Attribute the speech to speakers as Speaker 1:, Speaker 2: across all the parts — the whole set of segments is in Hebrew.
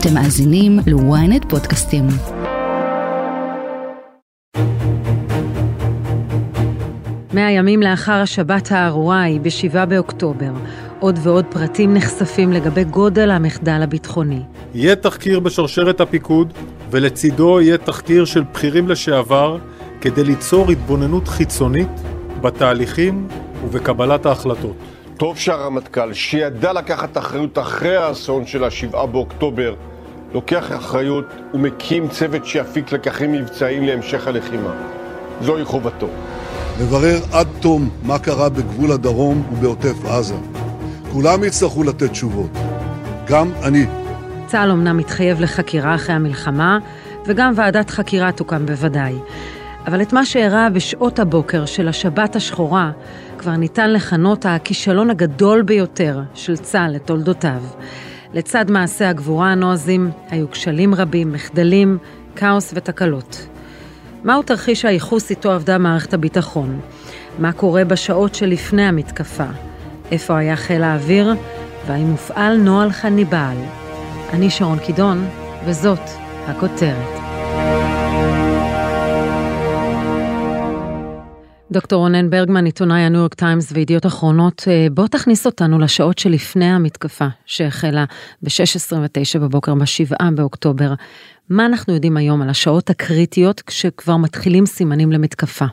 Speaker 1: אתם מאזינים ל-ynet פודקאסטים.
Speaker 2: מאה ימים לאחר השבת הארורה היא ב-7 באוקטובר. עוד ועוד פרטים נחשפים לגבי גודל המחדל הביטחוני.
Speaker 3: יהיה תחקיר בשרשרת הפיקוד, ולצידו יהיה תחקיר של בכירים לשעבר, כדי ליצור התבוננות חיצונית בתהליכים ובקבלת ההחלטות.
Speaker 4: טוב שהרמטכ"ל, שידע לקחת אחריות אחרי האסון של השבעה באוקטובר, לוקח אחריות ומקים צוות שיפיק לקחים מבצעיים להמשך הלחימה. זוהי חובתו.
Speaker 5: לברר עד תום מה קרה בגבול הדרום ובעוטף עזה. כולם יצטרכו לתת תשובות, גם אני.
Speaker 2: צה"ל אומנם מתחייב לחקירה אחרי המלחמה, וגם ועדת חקירה תוקם בוודאי. אבל את מה שאירע בשעות הבוקר של השבת השחורה, כבר ניתן לכנות הכישלון הגדול ביותר של צה"ל לתולדותיו. לצד מעשי הגבורה הנועזים, היו כשלים רבים, מחדלים, כאוס ותקלות. מהו תרחיש הייחוס איתו עבדה מערכת הביטחון? מה קורה בשעות שלפני המתקפה? איפה היה חיל האוויר? והאם הופעל נוהל חניבעל? אני שרון קידון, וזאת הכותרת. דוקטור רונן ברגמן, עיתונאי הניו יורק טיימס וידיעות אחרונות, אה, בוא תכניס אותנו לשעות שלפני המתקפה שהחלה ב-6.29 בבוקר, ב-7 באוקטובר. מה אנחנו יודעים היום על השעות הקריטיות כשכבר מתחילים סימנים למתקפה?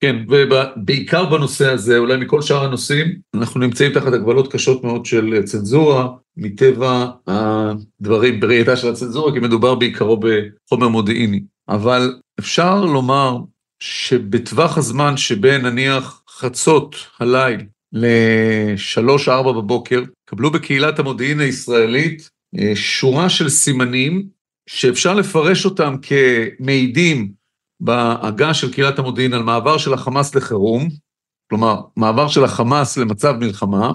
Speaker 6: כן, ובעיקר בנושא הזה, אולי מכל שאר הנושאים, אנחנו נמצאים תחת הגבלות קשות מאוד של צנזורה, מטבע הדברים בראייתה של הצנזורה, כי מדובר בעיקרו בחומר מודיעיני. אבל אפשר לומר שבטווח הזמן שבין נניח חצות הליל ל-3-4 בבוקר, קבלו בקהילת המודיעין הישראלית אה, שורה של סימנים שאפשר לפרש אותם כמעידים בעגה של קהילת המודיעין על מעבר של החמאס לחירום, כלומר, מעבר של החמאס למצב מלחמה,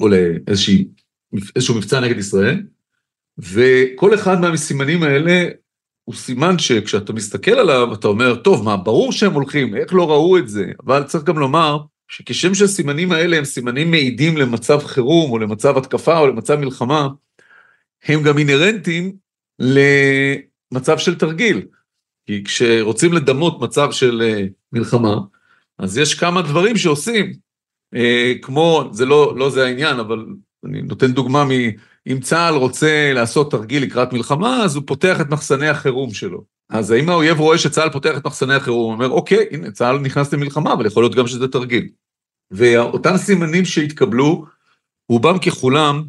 Speaker 6: או לאיזשהו מבצע נגד ישראל, וכל אחד מהסימנים האלה הוא סימן שכשאתה מסתכל עליו, אתה אומר, טוב, מה, ברור שהם הולכים, איך לא ראו את זה? אבל צריך גם לומר שכשם שהסימנים האלה הם סימנים מעידים למצב חירום, או למצב התקפה, או למצב מלחמה, הם גם אינהרנטיים למצב של תרגיל. כי כשרוצים לדמות מצב של uh, מלחמה, אז יש כמה דברים שעושים, uh, כמו, זה לא, לא זה העניין, אבל אני נותן דוגמה. אם צה"ל רוצה לעשות תרגיל לקראת מלחמה, אז הוא פותח את מחסני החירום שלו. אז האם האויב רואה שצה"ל פותח את מחסני החירום, הוא אומר, אוקיי, הנה, צה"ל נכנס למלחמה, אבל יכול להיות גם שזה תרגיל. ואותם סימנים שהתקבלו, רובם ככולם,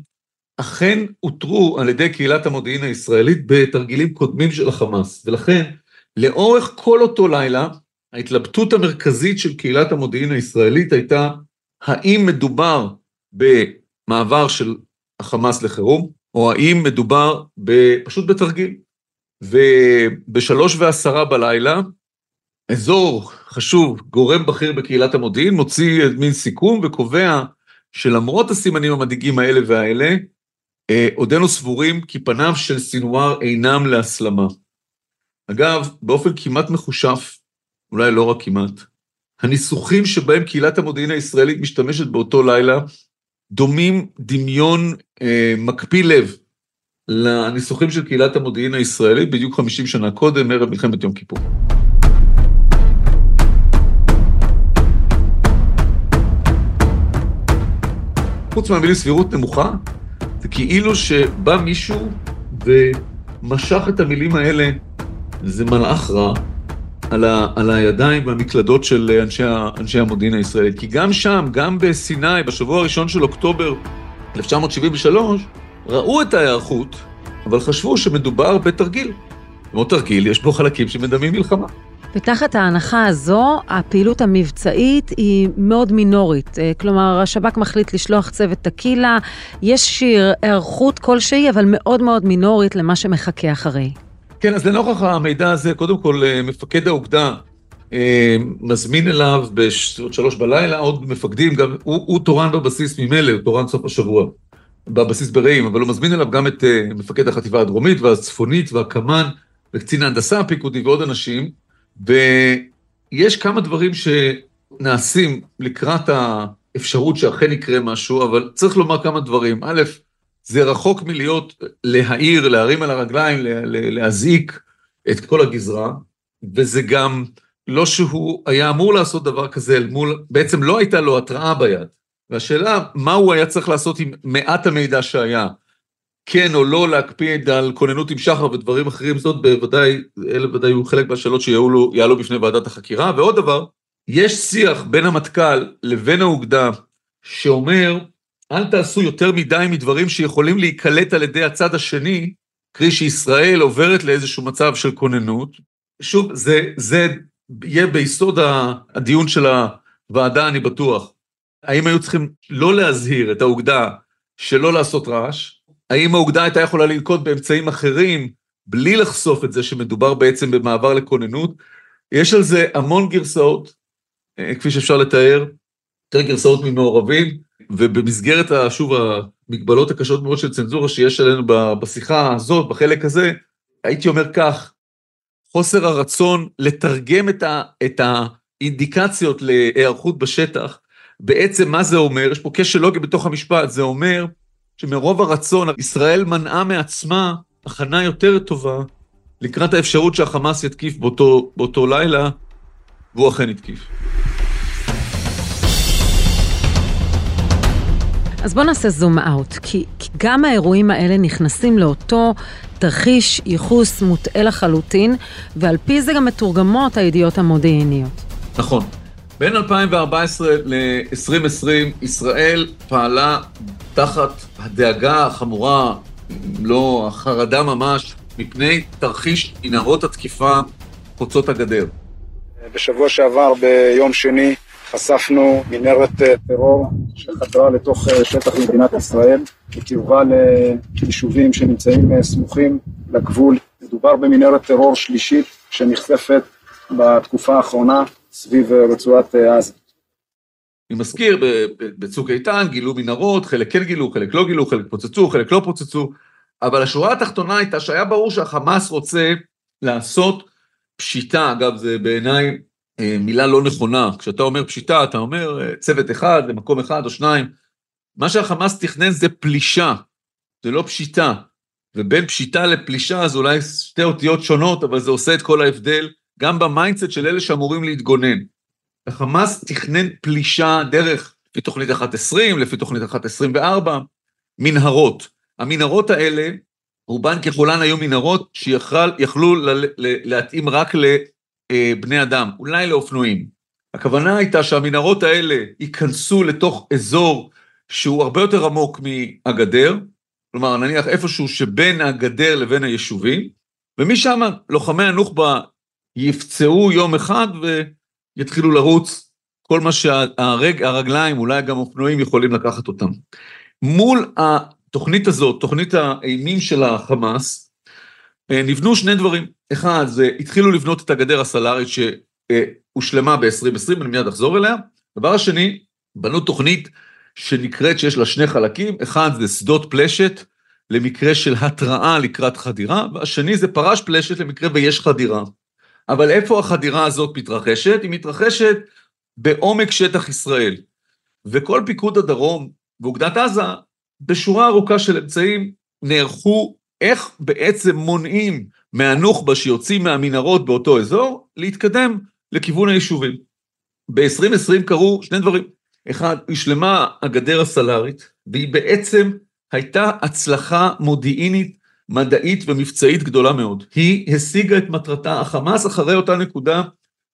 Speaker 6: אכן אותרו על ידי קהילת המודיעין הישראלית בתרגילים קודמים של החמאס. ולכן, לאורך כל אותו לילה, ההתלבטות המרכזית של קהילת המודיעין הישראלית הייתה, האם מדובר במעבר של החמאס לחירום, או האם מדובר פשוט בתרגיל. ובשלוש ועשרה בלילה, אזור חשוב, גורם בכיר בקהילת המודיעין, מוציא מין סיכום וקובע שלמרות הסימנים המדאיגים האלה והאלה, אה, עודנו סבורים כי פניו של סינואר אינם להסלמה. אגב, באופן כמעט מחושף, אולי לא רק כמעט, הניסוחים שבהם קהילת המודיעין הישראלית משתמשת באותו לילה, דומים דמיון אה, מקפיא לב לניסוחים של קהילת המודיעין הישראלית בדיוק 50 שנה קודם, ערב מלחמת יום כיפור. חוץ מהמילים סבירות נמוכה, זה כאילו שבא מישהו ומשך את המילים האלה, זה מלאך רע, על, ה, על הידיים והמקלדות של אנשי, אנשי המודיעין הישראלית. כי גם שם, גם בסיני, בשבוע הראשון של אוקטובר 1973, ראו את ההיערכות, אבל חשבו שמדובר בתרגיל. כמו תרגיל, יש בו חלקים שמדמים מלחמה.
Speaker 2: ותחת ההנחה הזו, הפעילות המבצעית היא מאוד מינורית. אה, כלומר, השב"כ מחליט לשלוח צוות טקילה, יש היערכות כלשהי, אבל מאוד מאוד מינורית למה שמחכה אחרי.
Speaker 6: כן, אז לנוכח המידע הזה, קודם כל, אה, מפקד האוגדה אה, מזמין אליו בשלוש בלילה עוד מפקדים, גם הוא, הוא תורן בבסיס ממילא, הוא תורן סוף השבוע, בבסיס ברעים, אבל הוא מזמין אליו גם את אה, מפקד החטיבה הדרומית והצפונית והקמ"ן וקצין ההנדסה הפיקודי ועוד אנשים, ויש כמה דברים שנעשים לקראת האפשרות שאכן יקרה משהו, אבל צריך לומר כמה דברים. א', זה רחוק מלהיות להעיר, להרים על הרגליים, להזעיק את כל הגזרה, וזה גם לא שהוא היה אמור לעשות דבר כזה אל מול, בעצם לא הייתה לו התראה ביד. והשאלה, מה הוא היה צריך לעשות עם מעט המידע שהיה? כן או לא להקפיד על כוננות עם שחר ודברים אחרים, זאת בוודאי, אלה בוודאי היו חלק מהשאלות שיעלו בפני ועדת החקירה. ועוד דבר, יש שיח בין המטכ"ל לבין האוגדה שאומר, אל תעשו יותר מדי מדברים שיכולים להיקלט על ידי הצד השני, קרי שישראל עוברת לאיזשהו מצב של כוננות. שוב, זה, זה יהיה ביסוד הדיון של הוועדה, אני בטוח. האם היו צריכים לא להזהיר את האוגדה שלא לעשות רעש? האם האוגדה הייתה יכולה לנקוט באמצעים אחרים בלי לחשוף את זה שמדובר בעצם במעבר לכוננות? יש על זה המון גרסאות, אה, כפי שאפשר לתאר, יותר גרסאות ממעורבים, ובמסגרת, שוב, המגבלות הקשות מאוד של צנזורה שיש עלינו בשיחה הזאת, בחלק הזה, הייתי אומר כך, חוסר הרצון לתרגם את, ה, את האינדיקציות להיערכות בשטח, בעצם מה זה אומר? יש פה כשל לוגי בתוך המשפט, זה אומר שמרוב הרצון ישראל מנעה מעצמה הכנה יותר טובה לקראת האפשרות שהחמאס יתקיף באותו, באותו לילה, והוא אכן התקיף.
Speaker 2: אז בואו נעשה זום אאוט, כי, כי גם האירועים האלה נכנסים לאותו תרחיש ייחוס מוטעה לחלוטין, ועל פי זה גם מתורגמות הידיעות המודיעיניות.
Speaker 6: נכון. בין 2014 ל-2020 ישראל פעלה תחת הדאגה החמורה, לא החרדה ממש, מפני תרחיש מנהרות התקיפה חוצות הגדר.
Speaker 7: בשבוע שעבר, ביום שני, חשפנו מנהרת אה, טרור שחדרה לתוך אה, שטח מדינת ישראל, בקרבה ליישובים שנמצאים אה, סמוכים לגבול. מדובר במנהרת טרור שלישית שנחשפת בתקופה האחרונה סביב רצועת עזה.
Speaker 6: אני מזכיר, בצוק איתן גילו מנהרות, חלק כן גילו, חלק לא גילו, חלק פוצצו, חלק לא פוצצו, אבל השורה התחתונה הייתה שהיה ברור שהחמאס רוצה לעשות פשיטה, אגב זה בעיניי מילה לא נכונה, כשאתה אומר פשיטה אתה אומר אה, צוות אחד למקום אחד או שניים, מה שהחמאס תכנן זה פלישה, זה לא פשיטה, ובין פשיטה לפלישה זה אולי שתי אותיות שונות, אבל זה עושה את כל ההבדל, גם ב mindset של אלה שאמורים להתגונן. החמאס תכנן פלישה דרך, לפי תוכנית 1.20, לפי תוכנית 1.24, מנהרות. המנהרות האלה, רובן ככולן היו מנהרות שיכלו להתאים רק לבני אדם, אולי לאופנועים. הכוונה הייתה שהמנהרות האלה ייכנסו לתוך אזור שהוא הרבה יותר עמוק מהגדר, כלומר נניח איפשהו שבין הגדר לבין היישובים, ומשם לוחמי הנוח'בה יפצעו יום אחד ו... יתחילו לרוץ, כל מה שהרגליים, אולי גם אופנועים יכולים לקחת אותם. מול התוכנית הזאת, תוכנית האימים של החמאס, אה, נבנו שני דברים. אחד, זה התחילו לבנות את הגדר הסלארית שהושלמה ב-2020, אני מיד אחזור אליה. דבר השני, בנו תוכנית שנקראת שיש לה שני חלקים, אחד זה שדות פלשת למקרה של התראה לקראת חדירה, והשני זה פרש פלשת למקרה ויש חדירה. אבל איפה החדירה הזאת מתרחשת? היא מתרחשת בעומק שטח ישראל. וכל פיקוד הדרום ואוגדת עזה, בשורה ארוכה של אמצעים, נערכו איך בעצם מונעים מהנוח'בה שיוצאים מהמנהרות באותו אזור, להתקדם לכיוון היישובים. ב-2020 קרו שני דברים. אחד, הושלמה הגדר הסלארית, והיא בעצם הייתה הצלחה מודיעינית מדעית ומבצעית גדולה מאוד. היא השיגה את מטרתה, החמאס אחרי אותה נקודה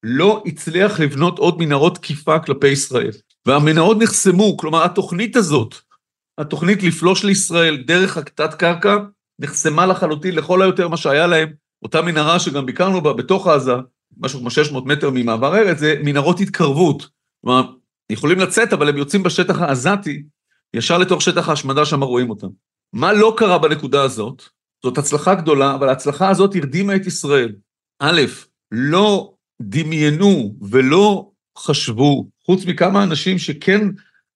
Speaker 6: לא הצליח לבנות עוד מנהרות תקיפה כלפי ישראל. והמנהרות נחסמו, כלומר התוכנית הזאת, התוכנית לפלוש לישראל דרך הקטת קרקע, נחסמה לחלוטין לכל היותר מה שהיה להם, אותה מנהרה שגם ביקרנו בה בתוך עזה, משהו כמו 600 מטר ממעבר ארץ, זה מנהרות התקרבות. כלומר, יכולים לצאת, אבל הם יוצאים בשטח העזתי, ישר לתוך שטח ההשמדה שם רואים אותם. מה לא קרה בנקודה הזאת? זאת הצלחה גדולה, אבל ההצלחה הזאת הרדימה את ישראל. א', לא דמיינו ולא חשבו, חוץ מכמה אנשים שכן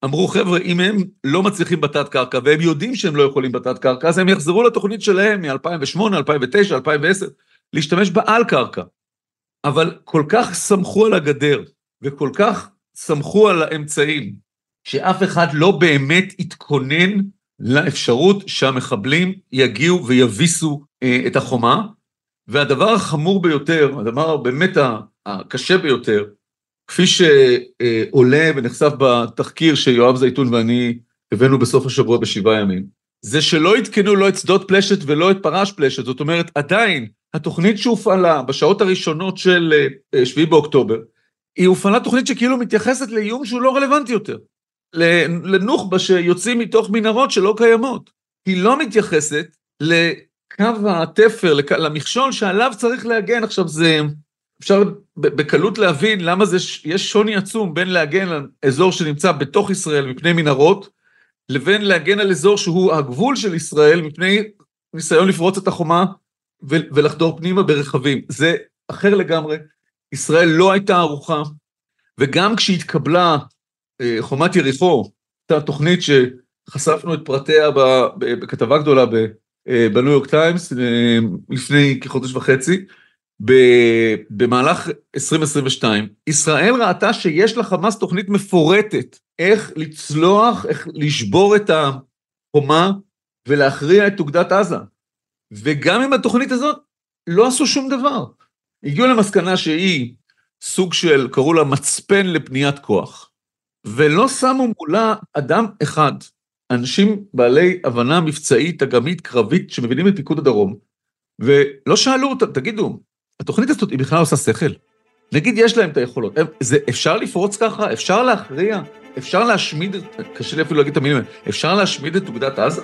Speaker 6: אמרו, חבר'ה, אם הם לא מצליחים בתת קרקע, והם יודעים שהם לא יכולים בתת קרקע, אז הם יחזרו לתוכנית שלהם מ-2008, 2009, 2010, להשתמש בעל קרקע. אבל כל כך סמכו על הגדר, וכל כך סמכו על האמצעים, שאף אחד לא באמת התכונן לאפשרות שהמחבלים יגיעו ויביסו אה, את החומה. והדבר החמור ביותר, הדבר באמת הקשה ביותר, כפי שעולה ונחשף בתחקיר שיואב זייתון ואני הבאנו בסוף השבוע בשבעה ימים, זה שלא עדכנו לא את שדות פלשת ולא את פרש פלשת, זאת אומרת עדיין התוכנית שהופעלה בשעות הראשונות של 7 אה, באוקטובר, היא הופעלה תוכנית שכאילו מתייחסת לאיום שהוא לא רלוונטי יותר, לנוח'בה שיוצאים מתוך מנהרות שלא קיימות. היא לא מתייחסת לקו התפר, למכשול שעליו צריך להגן. עכשיו זה, אפשר בקלות להבין למה זה, יש שוני עצום בין להגן על אזור שנמצא בתוך ישראל מפני מנהרות, לבין להגן על אזור שהוא הגבול של ישראל מפני ניסיון לפרוץ את החומה ולחדור פנימה ברכבים. זה אחר לגמרי. ישראל לא הייתה ערוכה, וגם כשהתקבלה אה, חומת יריחו, הייתה תוכנית שחשפנו את פרטיה בכתבה גדולה אה, בניו יורק טיימס אה, לפני כחודש וחצי, במהלך 2022, ישראל ראתה שיש לחמאס תוכנית מפורטת איך לצלוח, איך לשבור את החומה ולהכריע את אוגדת עזה. וגם עם התוכנית הזאת לא עשו שום דבר. הגיעו למסקנה שהיא סוג של, קראו לה מצפן לפניית כוח, ולא שמו מולה אדם אחד, אנשים בעלי הבנה מבצעית, אגמית, קרבית, שמבינים את פיקוד הדרום, ולא שאלו אותם, תגידו, התוכנית הזאת היא בכלל עושה שכל? נגיד יש להם את היכולות, זה, אפשר לפרוץ ככה? אפשר להכריע? אפשר להשמיד, קשה לי אפילו להגיד את המילים האלה, אפשר להשמיד את אוגדת עזה?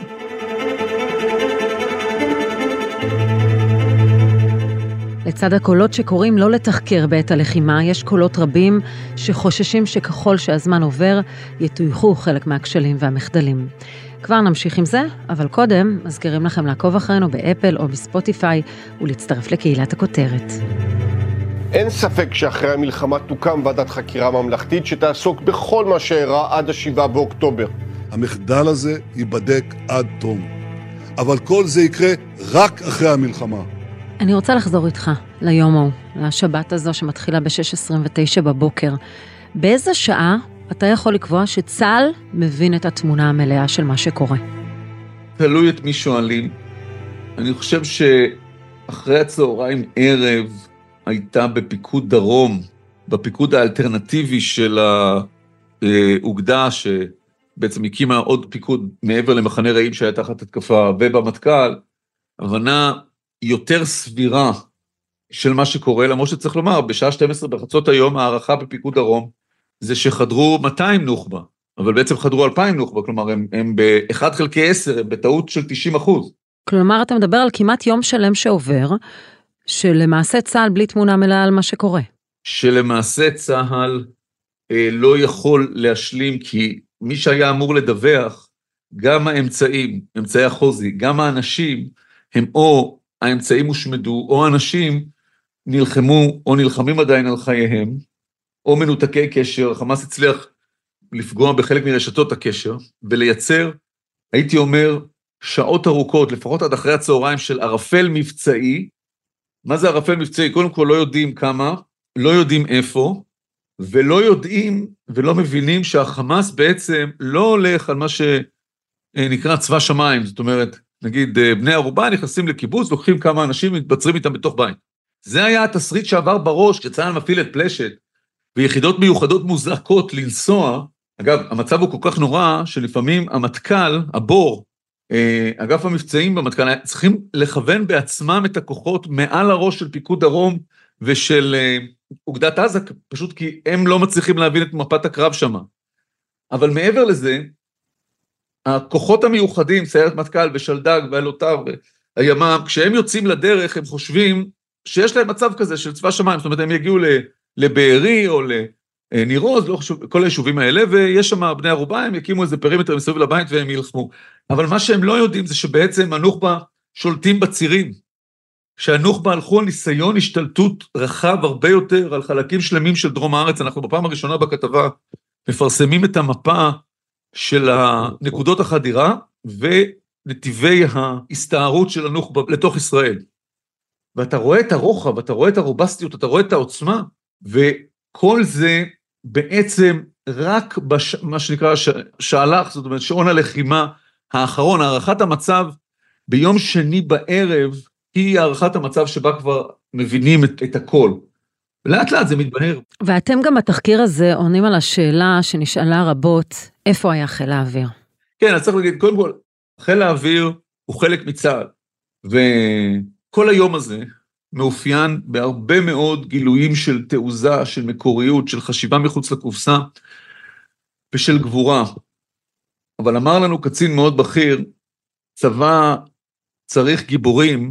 Speaker 2: לצד הקולות שקוראים לא לתחקר בעת הלחימה, יש קולות רבים שחוששים שככל שהזמן עובר, יטויחו חלק מהכשלים והמחדלים. כבר נמשיך עם זה, אבל קודם מזכירים לכם לעקוב אחרינו באפל או בספוטיפיי ולהצטרף לקהילת הכותרת.
Speaker 4: אין ספק שאחרי המלחמה תוקם ועדת חקירה ממלכתית שתעסוק בכל מה שאירע עד השבעה באוקטובר.
Speaker 5: המחדל הזה ייבדק עד תום. אבל כל זה יקרה רק אחרי המלחמה.
Speaker 2: אני רוצה לחזור איתך ליום ההוא, לשבת הזו שמתחילה ב-6.29 בבוקר. באיזה שעה אתה יכול לקבוע שצה"ל מבין את התמונה המלאה של מה שקורה?
Speaker 6: תלוי את מי שואלים. אני חושב שאחרי הצהריים ערב הייתה בפיקוד דרום, בפיקוד האלטרנטיבי של האוגדה, שבעצם הקימה עוד פיקוד מעבר למחנה רעים שהיה תחת התקפה, ובמטכ"ל, הבנה יותר סבירה של מה שקורה, למרות שצריך לומר, בשעה 12 בחצות היום הערכה בפיקוד דרום זה שחדרו 200 נוח'בה, אבל בעצם חדרו 2,000 נוח'בה, כלומר הם, הם ב-1 חלקי 10, הם בטעות של 90 אחוז.
Speaker 2: כלומר אתה מדבר על כמעט יום שלם שעובר, שלמעשה צה"ל בלי תמונה מלאה על מה שקורה.
Speaker 6: שלמעשה צה"ל אה, לא יכול להשלים, כי מי שהיה אמור לדווח, גם האמצעים, אמצעי החוזי, גם האנשים, הם או האמצעים הושמדו, או אנשים נלחמו או נלחמים עדיין על חייהם, או מנותקי קשר, חמאס הצליח לפגוע בחלק מרשתות הקשר, ולייצר, הייתי אומר, שעות ארוכות, לפחות עד אחרי הצהריים, של ערפל מבצעי. מה זה ערפל מבצעי? קודם כל לא יודעים כמה, לא יודעים איפה, ולא יודעים ולא מבינים שהחמאס בעצם לא הולך על מה שנקרא צבא שמיים, זאת אומרת, נגיד אה, בני ערובה נכנסים לקיבוץ, לוקחים כמה אנשים, מתבצרים איתם בתוך בית. זה היה התסריט שעבר בראש כשצה"ל מפעיל את פלשת, ויחידות מיוחדות מוזעקות לנסוע. אגב, המצב הוא כל כך נורא, שלפעמים המטכ"ל, הבור, אה, אגף המבצעים במטכ"ל, צריכים לכוון בעצמם את הכוחות מעל הראש של פיקוד דרום ושל אה, אוגדת עזה, פשוט כי הם לא מצליחים להבין את מפת הקרב שמה. אבל מעבר לזה, הכוחות המיוחדים, סיירת מטכ"ל ושלדג ואלותיו והימ"מ, כשהם יוצאים לדרך הם חושבים שיש להם מצב כזה של צבא שמיים, זאת אומרת הם יגיעו לבארי או לניר עוז, לא חשוב, כל היישובים האלה, ויש שם בני ערובה, הם יקימו איזה פרימטר מסביב לבית והם ילחמו. אבל מה שהם לא יודעים זה שבעצם הנוח'בה שולטים בצירים. שהנוח'בה הלכו על ניסיון השתלטות רחב הרבה יותר על חלקים שלמים של דרום הארץ, אנחנו בפעם הראשונה בכתבה מפרסמים את המפה של נקודות החדירה ונתיבי ההסתערות של הנוח'בה לתוך ישראל. ואתה רואה את הרוחב, אתה רואה את הרובסטיות, אתה רואה את העוצמה, וכל זה בעצם רק במה שנקרא ש... שעלך, זאת אומרת שעון הלחימה, האחרון, הערכת המצב ביום שני בערב, היא הערכת המצב שבה כבר מבינים את, את הכל. ולאט לאט זה מתבהר.
Speaker 2: ואתם גם בתחקיר הזה עונים על השאלה שנשאלה רבות, איפה היה חיל האוויר?
Speaker 6: כן, אז צריך להגיד, קודם כל, חיל האוויר הוא חלק מצה"ל, וכל היום הזה מאופיין בהרבה מאוד גילויים של תעוזה, של מקוריות, של חשיבה מחוץ לקופסה ושל גבורה. אבל אמר לנו קצין מאוד בכיר, צבא צריך גיבורים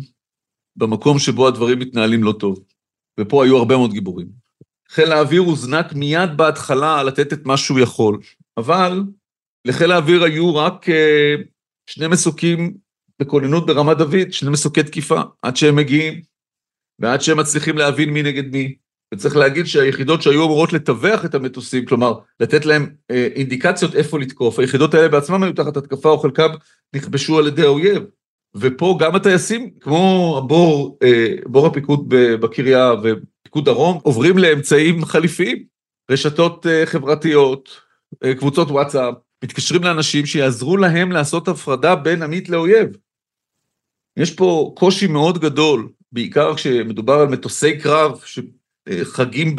Speaker 6: במקום שבו הדברים מתנהלים לא טוב. ופה היו הרבה מאוד גיבורים. חיל האוויר הוזנק מיד בהתחלה לתת את מה שהוא יכול, אבל לחיל האוויר היו רק uh, שני מסוקים בכוננות ברמת דוד, שני מסוקי תקיפה, עד שהם מגיעים, ועד שהם מצליחים להבין מי נגד מי. וצריך להגיד שהיחידות שהיו אמורות לטווח את המטוסים, כלומר, לתת להם אה, אינדיקציות איפה לתקוף, היחידות האלה בעצמם היו תחת התקפה, או חלקם נכבשו על ידי האויב. ופה גם הטייסים, כמו הבור, אה, בור הפיקוד בקריה ופיקוד דרום, עוברים לאמצעים חליפיים, רשתות אה, חברתיות, אה, קבוצות וואטסאפ, מתקשרים לאנשים שיעזרו להם לעשות הפרדה בין עמית לאויב. יש פה קושי מאוד גדול, בעיקר כשמדובר על מטוסי קרב שחגים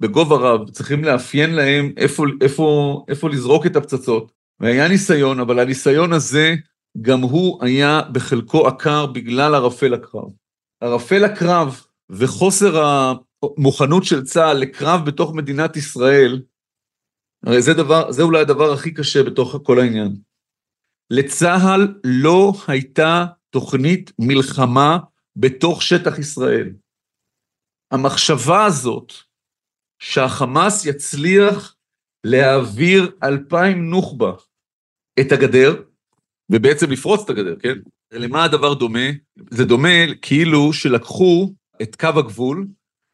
Speaker 6: בגובה רב, צריכים לאפיין להם איפה, איפה, איפה לזרוק את הפצצות. והיה ניסיון, אבל הניסיון הזה גם הוא היה בחלקו עקר בגלל ערפל הקרב. ערפל הקרב וחוסר המוכנות של צה"ל לקרב בתוך מדינת ישראל, הרי זה, דבר, זה אולי הדבר הכי קשה בתוך כל העניין. לצה"ל לא הייתה תוכנית מלחמה בתוך שטח ישראל. המחשבה הזאת שהחמאס יצליח להעביר אלפיים נוח'בה את הגדר, ובעצם לפרוץ את הגדר, כן? למה הדבר דומה? זה דומה כאילו שלקחו את קו הגבול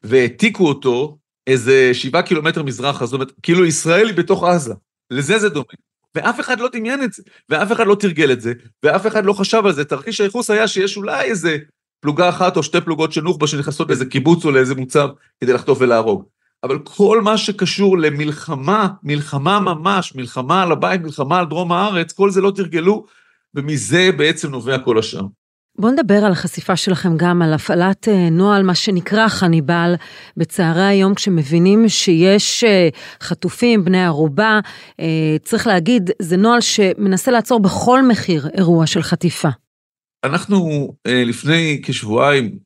Speaker 6: והעתיקו אותו איזה שבעה קילומטר מזרחה, זאת אומרת, כאילו ישראל היא בתוך עזה. לזה זה דומה. ואף אחד לא דמיין את זה, ואף אחד לא תרגל את זה, ואף אחד לא חשב על זה. תרחיש הייחוס היה שיש אולי איזה פלוגה אחת או שתי פלוגות של נוח'בה שנכנסות לאיזה קיבוץ או לאיזה מוצב כדי לחטוף ולהרוג. אבל כל מה שקשור למלחמה, מלחמה ממש, מלחמה על הבית, מלחמה על דרום הארץ, כל זה לא תרגלו, ומזה בעצם נובע כל השאר.
Speaker 2: בואו נדבר על החשיפה שלכם גם על הפעלת אה, נוהל, מה שנקרא חניבל, בצהרי היום כשמבינים שיש אה, חטופים, בני ערובה. אה, צריך להגיד, זה נוהל שמנסה לעצור בכל מחיר אירוע של חטיפה.
Speaker 6: אנחנו לפני כשבועיים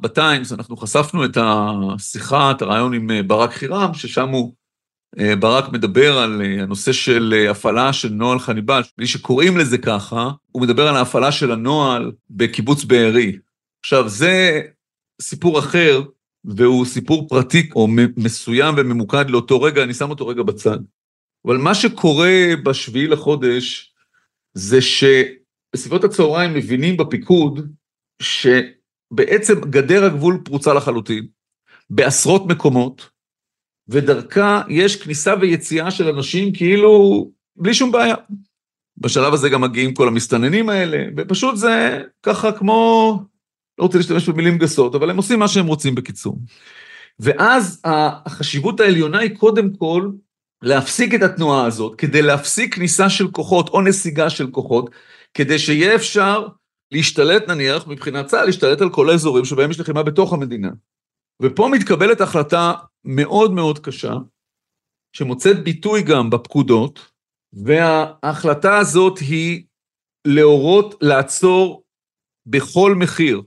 Speaker 6: בטיימס, אנחנו חשפנו את השיחה, את הרעיון עם ברק חירם, ששם הוא אה, ברק מדבר על אה, הנושא של אה, הפעלה של נוהל חניבל, בלי שקוראים לזה ככה, הוא מדבר על ההפעלה של הנוהל בקיבוץ בארי. עכשיו, זה סיפור אחר, והוא סיפור פרטי או מסוים וממוקד לאותו רגע, אני שם אותו רגע בצד. אבל מה שקורה בשביעי לחודש, זה שבסביבות הצהריים מבינים בפיקוד, שבעצם גדר הגבול פרוצה לחלוטין, בעשרות מקומות, ודרכה יש כניסה ויציאה של אנשים כאילו בלי שום בעיה. בשלב הזה גם מגיעים כל המסתננים האלה, ופשוט זה ככה כמו, לא רוצה להשתמש במילים גסות, אבל הם עושים מה שהם רוצים בקיצור. ואז החשיבות העליונה היא קודם כל להפסיק את התנועה הזאת, כדי להפסיק כניסה של כוחות או נסיגה של כוחות, כדי שיהיה אפשר להשתלט נניח מבחינת צה"ל, להשתלט על כל האזורים שבהם יש לחימה בתוך המדינה. ופה מתקבלת החלטה מאוד מאוד קשה, שמוצאת ביטוי גם בפקודות, וההחלטה הזאת היא להורות לעצור בכל מחיר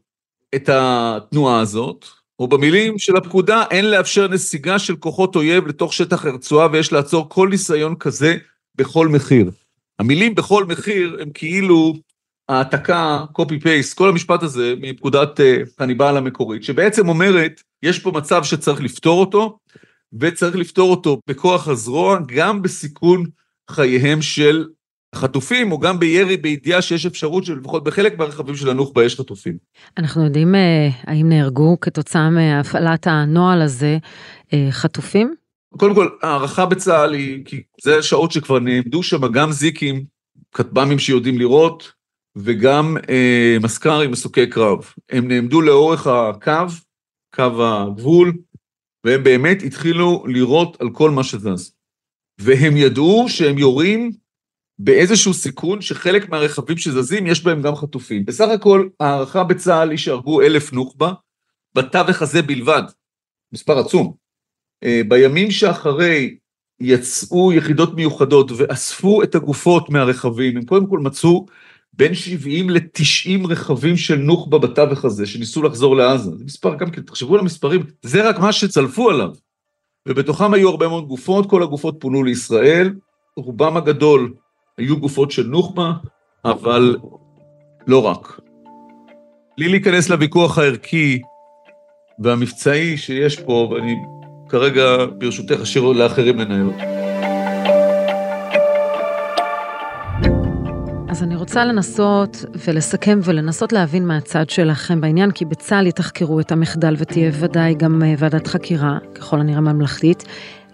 Speaker 6: את התנועה הזאת, או במילים של הפקודה, אין לאפשר נסיגה של כוחות אויב לתוך שטח הרצועה ויש לעצור כל ניסיון כזה בכל מחיר. המילים בכל מחיר הם כאילו העתקה, copy paste, כל המשפט הזה מפקודת חניבל אה, המקורית, שבעצם אומרת, יש פה מצב שצריך לפתור אותו, וצריך לפתור אותו בכוח הזרוע, גם בסיכון חייהם של חטופים, או גם בירי בידיעה שיש אפשרות שלפחות בחלק מהרכבים של הנוח'בה יש חטופים.
Speaker 2: אנחנו יודעים אה, האם נהרגו כתוצאה מהפעלת הנוהל הזה אה, חטופים?
Speaker 6: קודם כל, הערכה בצה"ל היא, כי זה שעות שכבר נעמדו שם גם זיקים, כטב"מים שיודעים לראות, וגם אה, מסק"רים, מסוקי קרב. הם נעמדו לאורך הקו, קו הגבול, והם באמת התחילו לירות על כל מה שזז. והם ידעו שהם יורים באיזשהו סיכון שחלק מהרכבים שזזים יש בהם גם חטופים. בסך הכל ההערכה בצה"ל היא שהרגו אלף נוח'בה, בתווך הזה בלבד, מספר עצום. אה, בימים שאחרי יצאו יחידות מיוחדות ואספו את הגופות מהרכבים, הם קודם כל מצאו בין 70 ל-90 רכבים של נוח'בה בתווך הזה, שניסו לחזור לעזה. זה מספר גם כן, תחשבו על המספרים, זה רק מה שצלפו עליו. ובתוכם היו הרבה מאוד גופות, כל הגופות פונו לישראל, רובם הגדול היו גופות של נוח'בה, אבל לא רק. בלי להיכנס לוויכוח הערכי והמבצעי שיש פה, ואני כרגע ברשותך אשאיר לאחרים לנהל אותו.
Speaker 2: אז אני רוצה לנסות ולסכם ולנסות להבין מהצד שלכם בעניין, כי בצה"ל יתחקרו את המחדל ותהיה ודאי גם אה, ועדת חקירה, ככל הנראה ממלכתית.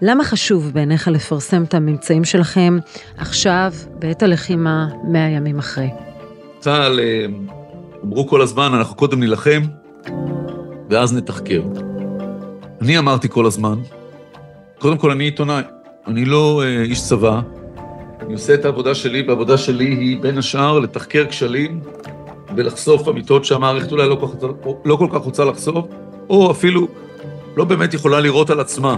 Speaker 2: למה חשוב בעיניך לפרסם את הממצאים שלכם עכשיו, בעת הלחימה, מאה ימים אחרי?
Speaker 6: צה"ל אה, אמרו כל הזמן, אנחנו קודם נילחם, ואז נתחקר. אני אמרתי כל הזמן, קודם כל אני עיתונאי, אני לא אה, איש צבא, אני עושה את העבודה שלי, והעבודה שלי היא בין השאר לתחקר כשלים ולחשוף אמיתות שהמערכת אולי לא כל, כך, לא כל כך רוצה לחשוף, או אפילו לא באמת יכולה לראות על עצמה.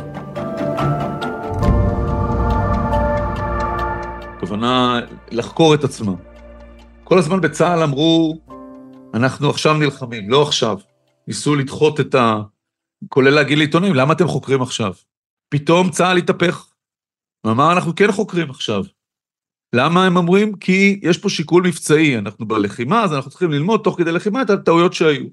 Speaker 6: הכוונה לחקור את עצמה. כל הזמן בצה"ל אמרו, אנחנו עכשיו נלחמים, לא עכשיו. ניסו לדחות את ה... כולל להגיד לעיתונים, למה אתם חוקרים עכשיו? פתאום צה"ל התהפך. ואמר, אנחנו כן חוקרים עכשיו. למה הם אומרים? כי יש פה שיקול מבצעי, אנחנו בלחימה, אז אנחנו צריכים ללמוד תוך כדי לחימה את הטעויות שהיו.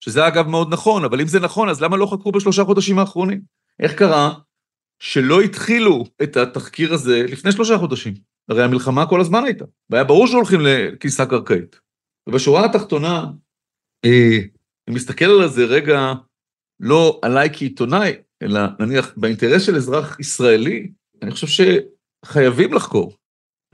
Speaker 6: שזה אגב מאוד נכון, אבל אם זה נכון, אז למה לא חקרו בשלושה חודשים האחרונים? איך קרה שלא התחילו את התחקיר הזה לפני שלושה חודשים? הרי המלחמה כל הזמן הייתה, והיה ברור שהולכים לכניסה קרקעית. ובשורה התחתונה, אה, אני מסתכל על זה רגע, לא עליי כעיתונאי, אלא נניח באינטרס של אזרח ישראלי, אני חושב שחייבים לחקור.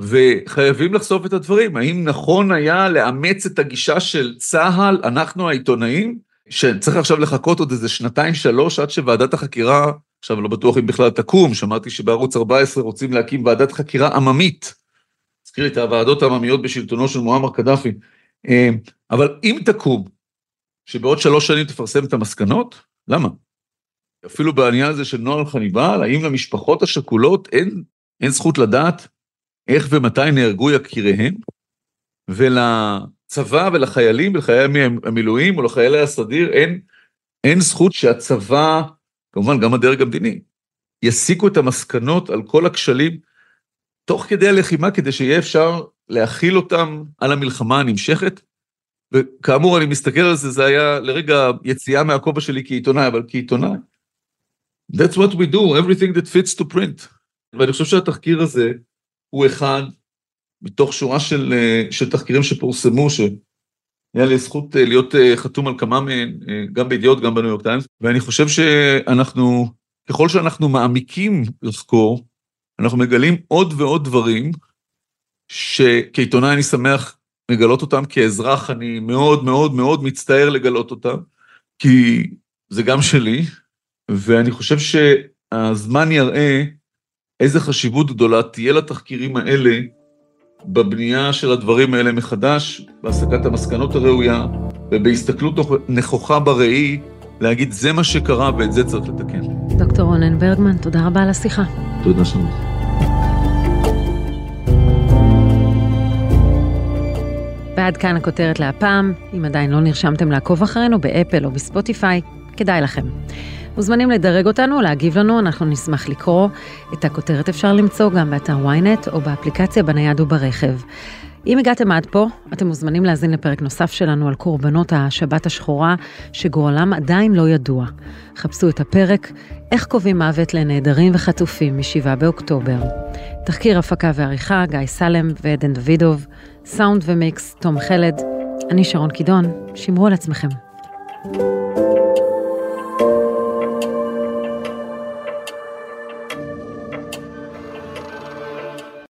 Speaker 6: וחייבים לחשוף את הדברים. האם נכון היה לאמץ את הגישה של צה"ל, אנחנו העיתונאים, שצריך עכשיו לחכות עוד איזה שנתיים, שלוש, עד שוועדת החקירה, עכשיו לא בטוח אם בכלל תקום, שמעתי שבערוץ 14 רוצים להקים ועדת חקירה עממית. הזכיר לי את הוועדות העממיות בשלטונו של מועמר קדאפי. אה, אבל אם תקום, שבעוד שלוש שנים תפרסם את המסקנות, למה? אפילו בעניין הזה של נוהל חניבל, האם למשפחות השכולות אין, אין זכות לדעת איך ומתי נהרגו יקיריהם, ולצבא ולחיילים ולחיילי המילואים או לחיילי הסדיר אין, אין זכות שהצבא, כמובן גם הדרג המדיני, יסיקו את המסקנות על כל הכשלים תוך כדי הלחימה כדי שיהיה אפשר להכיל אותם על המלחמה הנמשכת. וכאמור, אני מסתכל על זה, זה היה לרגע יציאה מהכובע שלי כעיתונאי, אבל כעיתונאי. That's what we do, everything that fits to print. ואני חושב שהתחקיר הזה, הוא אחד מתוך שורה של, אה, של תחקירים שפורסמו, שהיה לי זכות אה, להיות אה, חתום על כמה מהן, גם בידיעות, גם בניו יורק טיימס, ואני חושב שאנחנו, ככל שאנחנו מעמיקים לחקור, אנחנו מגלים עוד ועוד דברים, שכעיתונאי אני שמח לגלות אותם, כאזרח אני מאוד מאוד מאוד מצטער לגלות אותם, כי זה גם שלי, ואני חושב שהזמן יראה איזה חשיבות גדולה תהיה לתחקירים האלה בבנייה של הדברים האלה מחדש, בהסקת המסקנות הראויה, ובהסתכלות נכוחה בראי, להגיד זה מה שקרה ואת זה צריך לתקן.
Speaker 2: דוקטור רונן ברגמן, תודה רבה על השיחה.
Speaker 6: תודה שלום.
Speaker 2: ועד כאן הכותרת להפעם. אם עדיין לא נרשמתם לעקוב אחרינו באפל או בספוטיפיי, כדאי לכם. מוזמנים לדרג אותנו, להגיב לנו, אנחנו נשמח לקרוא. את הכותרת אפשר למצוא גם באתר ynet או באפליקציה בנייד וברכב. אם הגעתם עד פה, אתם מוזמנים להאזין לפרק נוסף שלנו על קורבנות השבת השחורה, שגורלם עדיין לא ידוע. חפשו את הפרק "איך קובעים מוות לנעדרים וחטופים מ-7 באוקטובר". תחקיר הפקה ועריכה, גיא סלם ועדן דוידוב, סאונד ומיקס, תום חלד. אני שרון קידון, שמרו על עצמכם. thank you